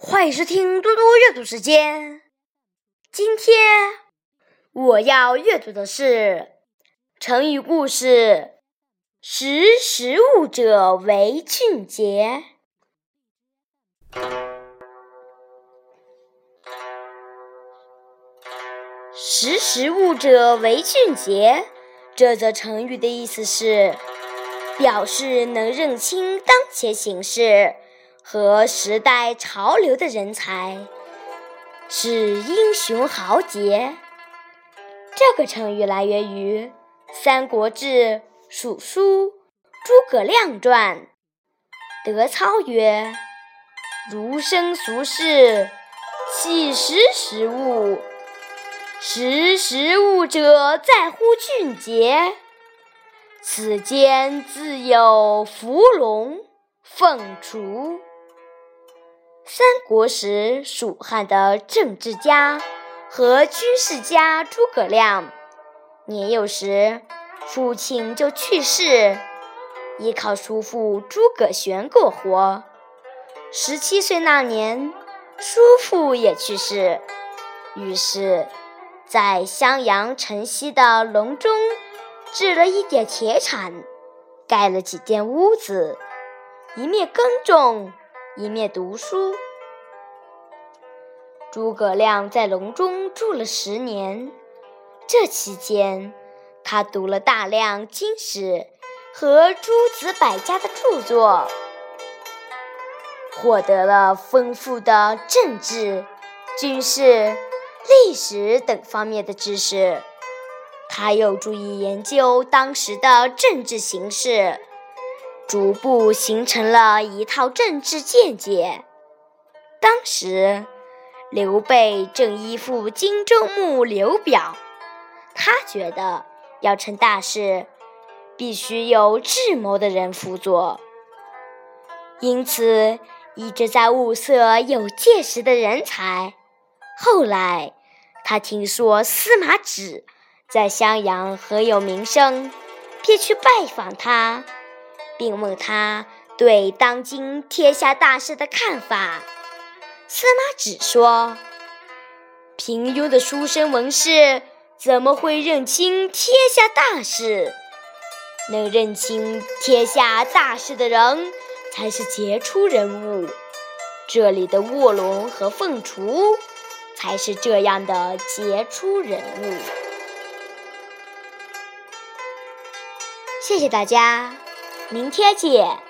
欢迎收听嘟嘟阅读时间。今天我要阅读的是成语故事“识时务者为俊杰”。识时务者为俊杰，这则成语的意思是表示能认清当前形势。和时代潮流的人才是英雄豪杰。这个成语来源于《三国志·蜀书·诸葛亮传》。德操曰：“儒生俗世，岂识时务？识时务者，在乎俊杰。此间自有伏龙凤雏。”三国时，蜀汉的政治家和军事家诸葛亮，年幼时父亲就去世，依靠叔父诸葛玄过活。十七岁那年，叔父也去世，于是，在襄阳城西的隆中置了一点铁铲，盖了几间屋子，一面耕种。一面读书。诸葛亮在隆中住了十年，这期间，他读了大量经史和诸子百家的著作，获得了丰富的政治、军事、历史等方面的知识。他又注意研究当时的政治形势。逐步形成了一套政治见解。当时，刘备正依附荆州牧刘表，他觉得要成大事，必须有智谋的人辅佐，因此一直在物色有见识的人才。后来，他听说司马旨在襄阳很有名声，便去拜访他。并问他对当今天下大事的看法。司马旨说：“平庸的书生文士怎么会认清天下大事？能认清天下大事的人才是杰出人物。这里的卧龙和凤雏才是这样的杰出人物。”谢谢大家。明天见。